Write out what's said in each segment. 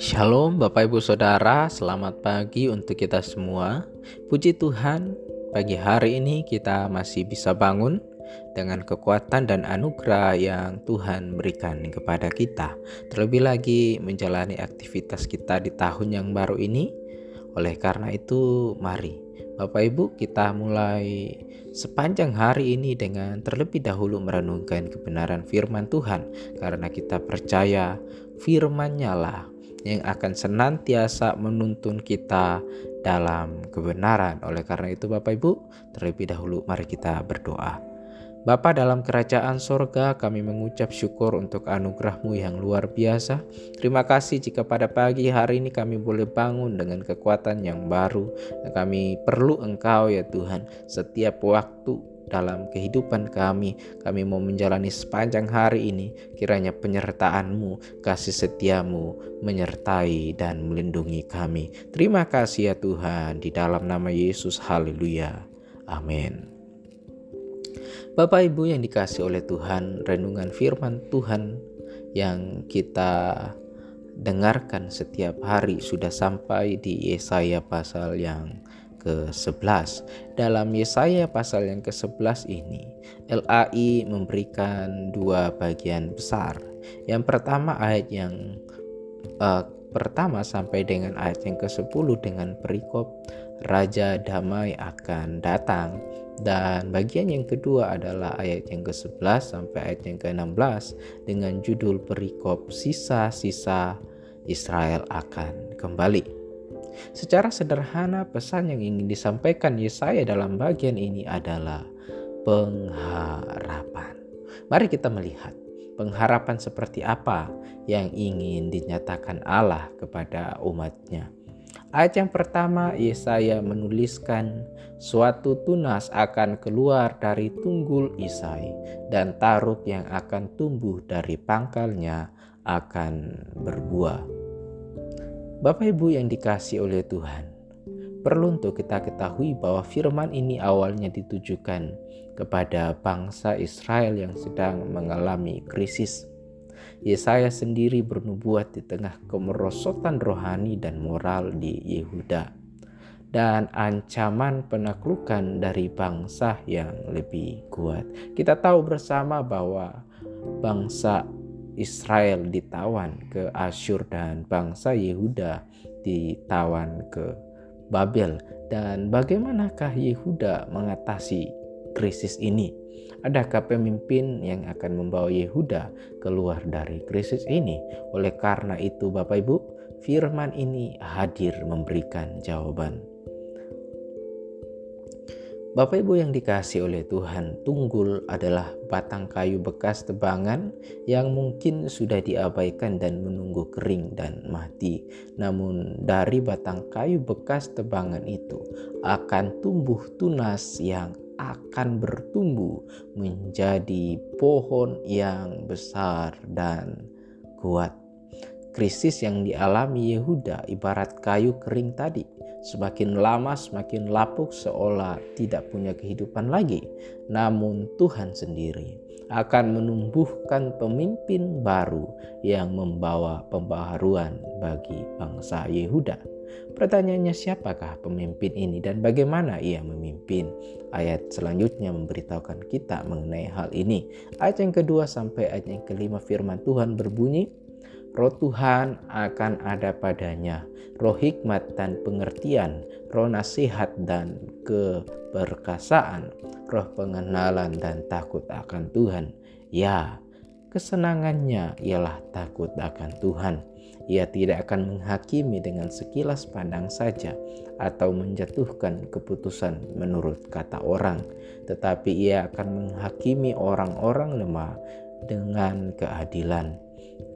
Shalom Bapak Ibu Saudara, selamat pagi untuk kita semua. Puji Tuhan, pagi hari ini kita masih bisa bangun dengan kekuatan dan anugerah yang Tuhan berikan kepada kita. Terlebih lagi menjalani aktivitas kita di tahun yang baru ini. Oleh karena itu, mari Bapak Ibu kita mulai sepanjang hari ini dengan terlebih dahulu merenungkan kebenaran firman Tuhan karena kita percaya firman-Nya lah yang akan senantiasa menuntun kita dalam kebenaran. Oleh karena itu Bapak Ibu, terlebih dahulu mari kita berdoa. Bapa dalam kerajaan sorga kami mengucap syukur untuk anugerahmu yang luar biasa. Terima kasih jika pada pagi hari ini kami boleh bangun dengan kekuatan yang baru. Kami perlu engkau ya Tuhan setiap waktu dalam kehidupan kami. Kami mau menjalani sepanjang hari ini. Kiranya penyertaan-Mu, kasih setiamu menyertai dan melindungi kami. Terima kasih ya Tuhan. Di dalam nama Yesus, haleluya. Amin. Bapak Ibu yang dikasih oleh Tuhan, renungan firman Tuhan yang kita dengarkan setiap hari sudah sampai di Yesaya pasal yang ke-11. Dalam Yesaya pasal yang ke-11 ini, LAI memberikan dua bagian besar. Yang pertama ayat yang uh, pertama sampai dengan ayat yang ke-10 dengan perikop Raja Damai akan datang dan bagian yang kedua adalah ayat yang ke-11 sampai ayat yang ke-16 dengan judul perikop sisa-sisa Israel akan kembali. Secara sederhana pesan yang ingin disampaikan Yesaya dalam bagian ini adalah pengharapan. Mari kita melihat pengharapan seperti apa yang ingin dinyatakan Allah kepada umatnya. Ayat yang pertama, Yesaya menuliskan suatu tunas akan keluar dari tunggul Isai dan taruk yang akan tumbuh dari pangkalnya akan berbuah. Bapak Ibu yang dikasih oleh Tuhan, perlu untuk kita ketahui bahwa firman ini awalnya ditujukan kepada bangsa Israel yang sedang mengalami krisis Yesaya sendiri bernubuat di tengah kemerosotan rohani dan moral di Yehuda dan ancaman penaklukan dari bangsa yang lebih kuat. Kita tahu bersama bahwa bangsa Israel ditawan ke Asyur dan bangsa Yehuda ditawan ke Babel. Dan bagaimanakah Yehuda mengatasi krisis ini? Adakah pemimpin yang akan membawa Yehuda keluar dari krisis ini? Oleh karena itu, Bapak Ibu, firman ini hadir memberikan jawaban. Bapak Ibu yang dikasih oleh Tuhan, tunggul adalah batang kayu bekas tebangan yang mungkin sudah diabaikan dan menunggu kering dan mati. Namun dari batang kayu bekas tebangan itu akan tumbuh tunas yang akan bertumbuh menjadi pohon yang besar dan kuat. Krisis yang dialami Yehuda ibarat kayu kering tadi, semakin lama semakin lapuk seolah tidak punya kehidupan lagi. Namun Tuhan sendiri akan menumbuhkan pemimpin baru yang membawa pembaharuan bagi bangsa Yehuda. Pertanyaannya siapakah pemimpin ini dan bagaimana ia memimpin? Ayat selanjutnya memberitahukan kita mengenai hal ini. Ayat yang kedua sampai ayat yang kelima firman Tuhan berbunyi, Roh Tuhan akan ada padanya, roh hikmat dan pengertian, roh nasihat dan keperkasaan, roh pengenalan dan takut akan Tuhan. Ya, kesenangannya ialah takut akan Tuhan ia tidak akan menghakimi dengan sekilas pandang saja atau menjatuhkan keputusan menurut kata orang, tetapi ia akan menghakimi orang-orang lemah dengan keadilan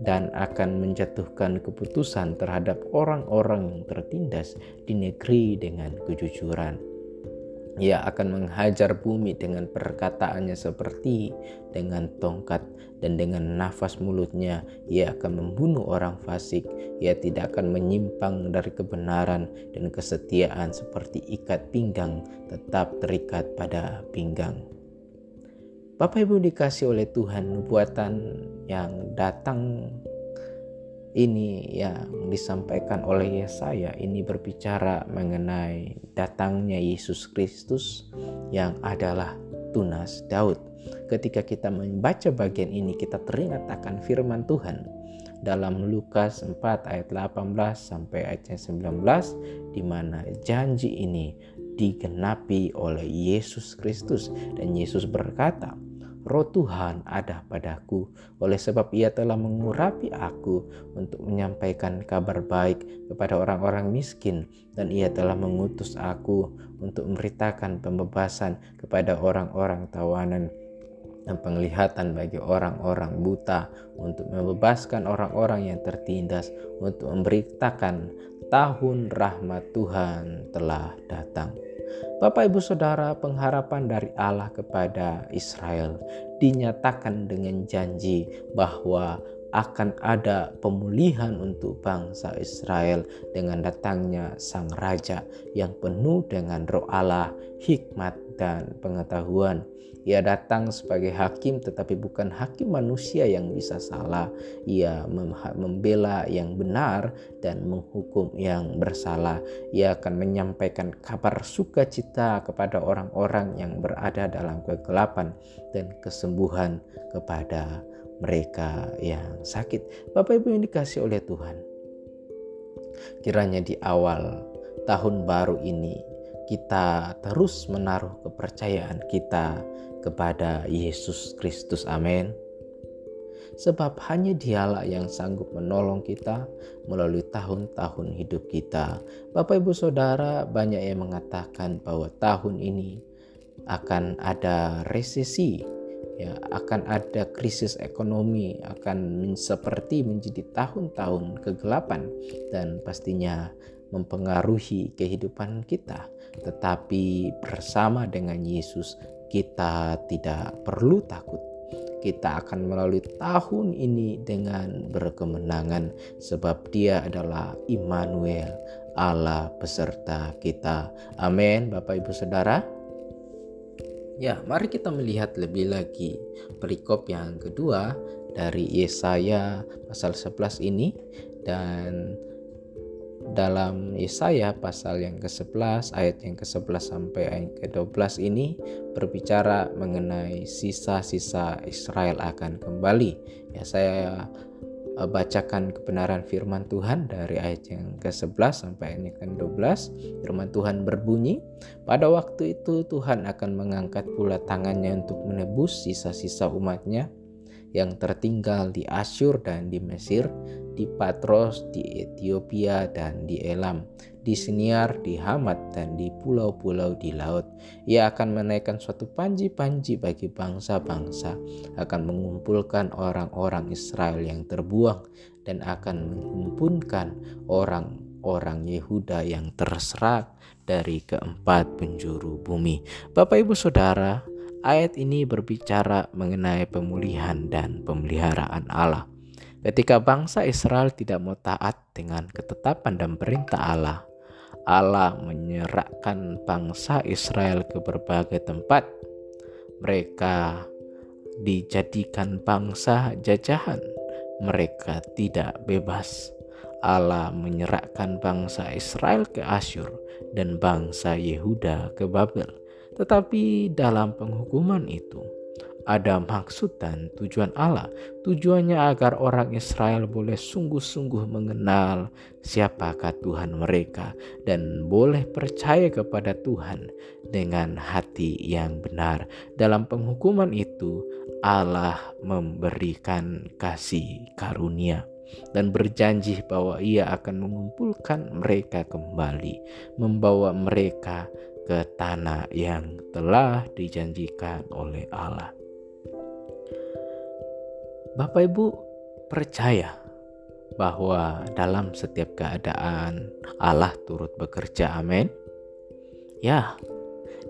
dan akan menjatuhkan keputusan terhadap orang-orang yang tertindas di negeri dengan kejujuran. Ia akan menghajar bumi dengan perkataannya seperti dengan tongkat dan dengan nafas mulutnya ia akan membunuh orang fasik. Ia tidak akan menyimpang dari kebenaran dan kesetiaan seperti ikat pinggang tetap terikat pada pinggang. Bapak Ibu dikasih oleh Tuhan nubuatan yang datang ini yang disampaikan oleh Yesaya ini berbicara mengenai datangnya Yesus Kristus yang adalah tunas Daud. Ketika kita membaca bagian ini kita teringat akan firman Tuhan dalam Lukas 4 ayat 18 sampai ayat 19 di mana janji ini digenapi oleh Yesus Kristus dan Yesus berkata Roh Tuhan ada padaku, oleh sebab Ia telah mengurapi aku untuk menyampaikan kabar baik kepada orang-orang miskin, dan Ia telah mengutus aku untuk memberitakan pembebasan kepada orang-orang tawanan dan penglihatan bagi orang-orang buta, untuk membebaskan orang-orang yang tertindas, untuk memberitakan tahun rahmat Tuhan telah datang. Bapak, ibu, saudara, pengharapan dari Allah kepada Israel dinyatakan dengan janji bahwa akan ada pemulihan untuk bangsa Israel dengan datangnya Sang Raja yang penuh dengan roh Allah, hikmat, dan pengetahuan. Ia datang sebagai hakim tetapi bukan hakim manusia yang bisa salah. Ia membela yang benar dan menghukum yang bersalah. Ia akan menyampaikan kabar sukacita kepada orang-orang yang berada dalam kegelapan dan kesembuhan kepada mereka yang sakit. Bapak Ibu yang dikasih oleh Tuhan. Kiranya di awal tahun baru ini kita terus menaruh kepercayaan kita kepada Yesus Kristus. Amin. Sebab hanya dialah yang sanggup menolong kita melalui tahun-tahun hidup kita. Bapak Ibu Saudara banyak yang mengatakan bahwa tahun ini akan ada resesi ya akan ada krisis ekonomi akan seperti menjadi tahun-tahun kegelapan dan pastinya mempengaruhi kehidupan kita tetapi bersama dengan Yesus kita tidak perlu takut. Kita akan melalui tahun ini dengan berkemenangan sebab dia adalah Immanuel Allah beserta kita. Amin Bapak Ibu Saudara. Ya, mari kita melihat lebih lagi perikop yang kedua dari Yesaya pasal 11 ini. Dan dalam Yesaya pasal yang ke-11 ayat yang ke-11 sampai ayat ke-12 ini berbicara mengenai sisa-sisa Israel akan kembali. Ya, saya Eh, bacakan kebenaran firman Tuhan dari ayat yang ke-11 sampai ayat yang ke-12. Firman Tuhan berbunyi, pada waktu itu Tuhan akan mengangkat pula tangannya untuk menebus sisa-sisa umatnya yang tertinggal di Asyur dan di Mesir, di Patros, di Ethiopia dan di Elam, di Seniar, di Hamat, dan di pulau-pulau di laut. Ia akan menaikkan suatu panji-panji bagi bangsa-bangsa, akan mengumpulkan orang-orang Israel yang terbuang, dan akan menghimpunkan orang-orang Yehuda yang terserak dari keempat penjuru bumi. Bapak, ibu, saudara, ayat ini berbicara mengenai pemulihan dan pemeliharaan Allah. Ketika bangsa Israel tidak mau taat dengan ketetapan dan perintah Allah, Allah menyerahkan bangsa Israel ke berbagai tempat. Mereka dijadikan bangsa jajahan. Mereka tidak bebas. Allah menyerahkan bangsa Israel ke Asyur dan bangsa Yehuda ke Babel. Tetapi dalam penghukuman itu, ada maksud dan tujuan Allah. Tujuannya agar orang Israel boleh sungguh-sungguh mengenal siapakah Tuhan mereka dan boleh percaya kepada Tuhan dengan hati yang benar. Dalam penghukuman itu, Allah memberikan kasih karunia dan berjanji bahwa ia akan mengumpulkan mereka kembali, membawa mereka ke tanah yang telah dijanjikan oleh Allah. Bapak Ibu percaya bahwa dalam setiap keadaan Allah turut bekerja. Amin. Ya,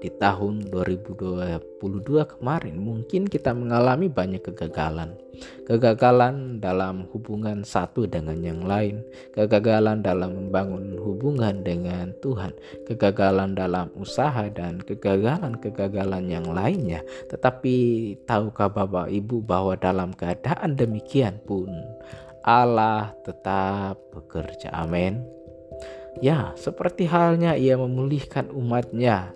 di tahun 2022 kemarin mungkin kita mengalami banyak kegagalan. Kegagalan dalam hubungan satu dengan yang lain, kegagalan dalam membangun hubungan dengan Tuhan, kegagalan dalam usaha dan kegagalan-kegagalan yang lainnya. Tetapi tahukah Bapak Ibu bahwa dalam keadaan demikian pun Allah tetap bekerja. Amin. Ya, seperti halnya ia memulihkan umatnya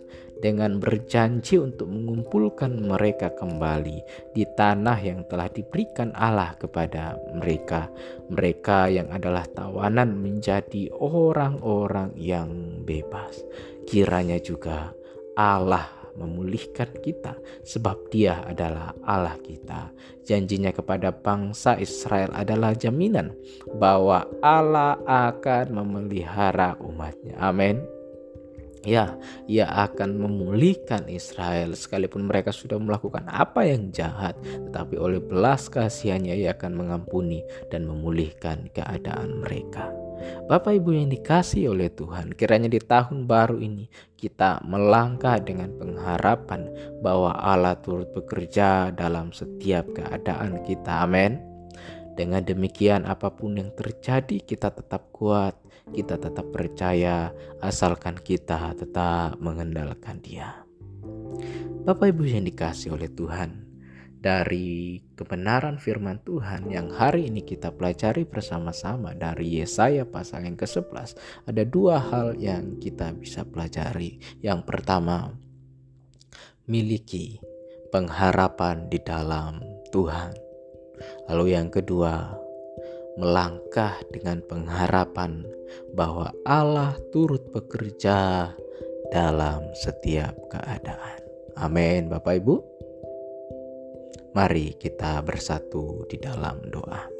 dengan berjanji untuk mengumpulkan mereka kembali di tanah yang telah diberikan Allah kepada mereka. Mereka yang adalah tawanan menjadi orang-orang yang bebas. Kiranya juga Allah memulihkan kita sebab dia adalah Allah kita. Janjinya kepada bangsa Israel adalah jaminan bahwa Allah akan memelihara umatnya. Amin. Ya, ia akan memulihkan Israel sekalipun mereka sudah melakukan apa yang jahat, tetapi oleh belas kasihannya ia akan mengampuni dan memulihkan keadaan mereka. Bapak Ibu yang dikasih oleh Tuhan, kiranya di tahun baru ini kita melangkah dengan pengharapan bahwa Allah turut bekerja dalam setiap keadaan kita. Amin. Dengan demikian, apa pun yang terjadi, kita tetap kuat, kita tetap percaya, asalkan kita tetap mengandalkan Dia. Bapak Ibu yang dikasih oleh Tuhan, dari kebenaran firman Tuhan yang hari ini kita pelajari bersama-sama dari Yesaya pasal yang ke-11 ada dua hal yang kita bisa pelajari. Yang pertama, miliki pengharapan di dalam Tuhan. Lalu yang kedua, melangkah dengan pengharapan bahwa Allah turut bekerja dalam setiap keadaan. Amin, Bapak Ibu. Mari kita bersatu di dalam doa.